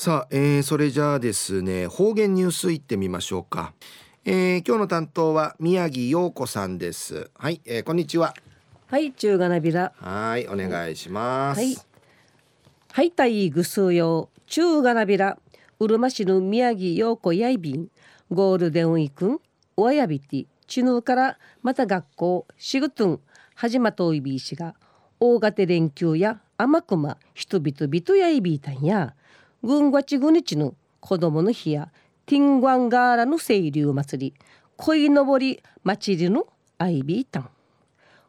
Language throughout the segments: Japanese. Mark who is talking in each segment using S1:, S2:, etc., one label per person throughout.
S1: さあ、えー、それじゃあですね方言ニュースいってみましょうか、えー、今日の担当は宮城陽子さんです。はい、えー、こんにちは。
S2: はい中がなびら。
S1: はいお願いします。はい。
S2: はいたいぐすうよ中がなびら。うるま市の宮城陽子やいびん。ゴールデンウィークおやびてちぬからまた学校しぐとん始まといびいしが大型連休や甘くま人々びとやいびいたんや軍がちぐにちの子供の日やティンガンガーラの清流祭り恋のぼり祭りのアイビータン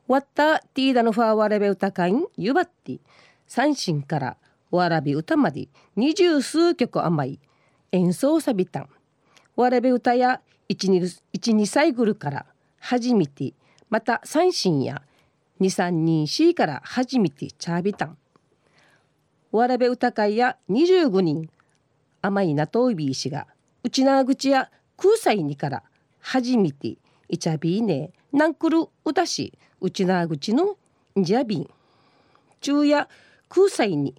S2: わったティーダのファーワレベ歌会んゆばって三振からわらび歌まで二十数曲甘い演奏さびたん。わらび歌や一二歳ぐるから初めてまた三振や二三人しから初めてチャービタンわらべ歌会や25人甘いなといびいしがうちなぐちや空才にから初めていちゃびいねなんくるうたしうちなぐちのんじゃびん。昼夜空才に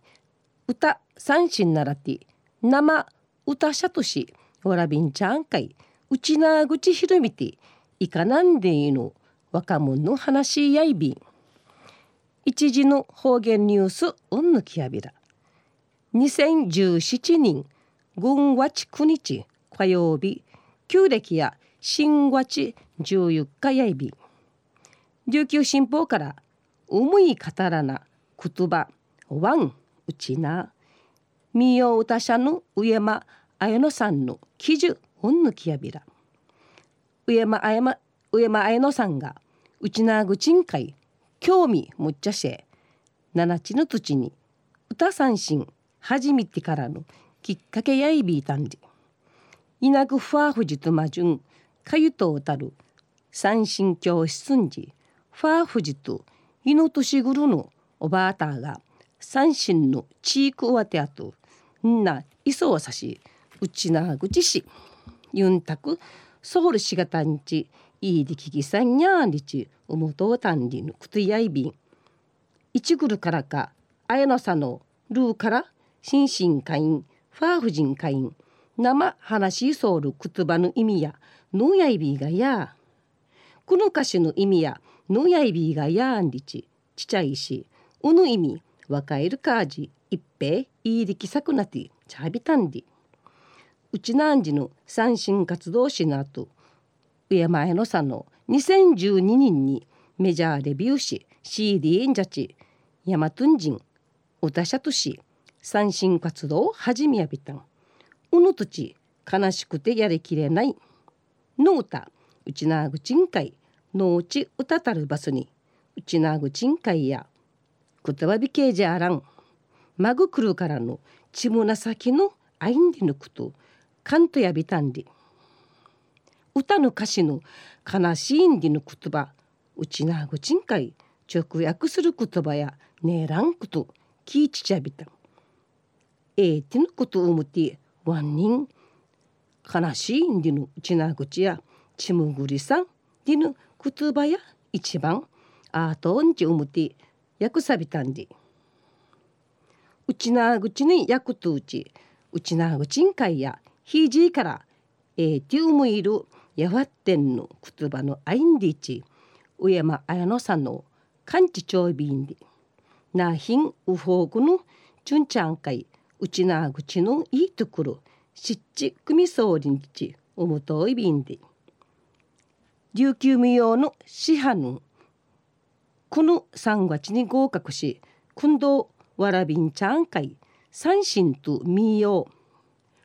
S2: 歌三心ならて生歌しゃとしわらびんちゃんかいうちなぐちひるみていかなんでいの若者の話やいびん。一時の方言ニュースうんぬきやびら。2017年軍月9日火曜日旧暦や新月14日やいび。琉球新報から思い語らな言葉ワンうちな。民謡歌者の上間綾乃さんの記事本抜きやびら。上間綾乃上間綾乃さんがうちなぐちんかい興味むっちゃせ七地の土に歌三振初めてからのきっかけやいびいたんでいなくふわふじとまじゅんかゆとうたる三神教室んじ。ふわふじといのとしぐるのおばあたが三神のチークわてあとんないそをさしうちなぐちしゆんたくソウルしがたんちいいりききさんにゃんりちおもとうたんりのくとやいびん。いちぐるからかあやのさのルーから心身会員ファーフ人会員生話しそうる言葉の意味やノやいびがやこの歌詞の意味やノやいびがやんりちちちゃいしうの意味若いるかじ一平いいりきさくなてちゃびたんり。うちなんじの三振活動しなと上前のさの2012年にメジャーデビューし CD ンジャチヤマトンジン歌者とし三振活動を始めやびたん。うぬとち悲しくてやりきれない。の歌うちなぐちんかいのうち歌たたるバスに。うちなぐちんかいやくたばびけいじゃあらん。まぐくるからのちむなさきのあいんでぬくとかんとやびたんで。歌の歌詞の悲しいんでぬ言葉うちなぐちんかい直訳する言葉やねえらんこと聞いちちゃびたん。ええてのことをもてワンニン悲しいんでのうちなぐちやちむぐりさんでの言葉や一番あとんちおもて訳さびたんで。うちなぐちに訳とうちうちなぐちんかいやひじいからええてうもいるやわってんの言葉のあいんでち上間綾乃さんの感知ちちょいびんで。なひんうほうくのちゅんちゃんかいうちなぐちのいいところしっちくみそうりんちおもといびんで。琉球無用の師範のこの3月に合格し今度わらびんちゃん会三神と民謡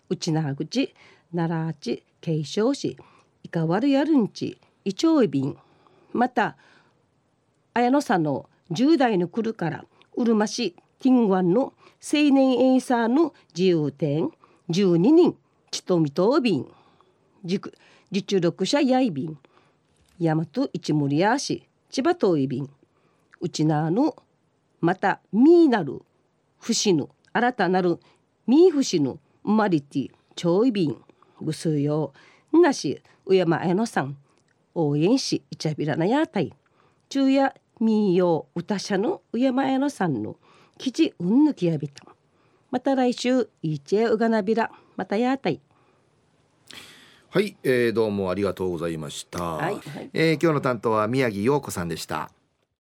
S2: う。ちなぐち奈良ち継承しいかわるやるんちいちょいびんまた綾野さんの10代の来るからうるま市ティンワンの青年エイサーの自由店12人ちとみとびん受力者やいびん大和一森やし千葉といびんうちなのまたみーなるふしぬ新たなるみーふしぬまりてちょいびんぐすよなしうやまえのさん。応援しいちゃびらなやたい昼夜みーよう歌者のうやまえのさんの基地うんぬきやびたままた来週いちえうがなびらまたやたい。
S1: はい、えー、どうもありがとうございました、
S2: はいはい。
S1: えー今日の担当は宮城陽子さんでした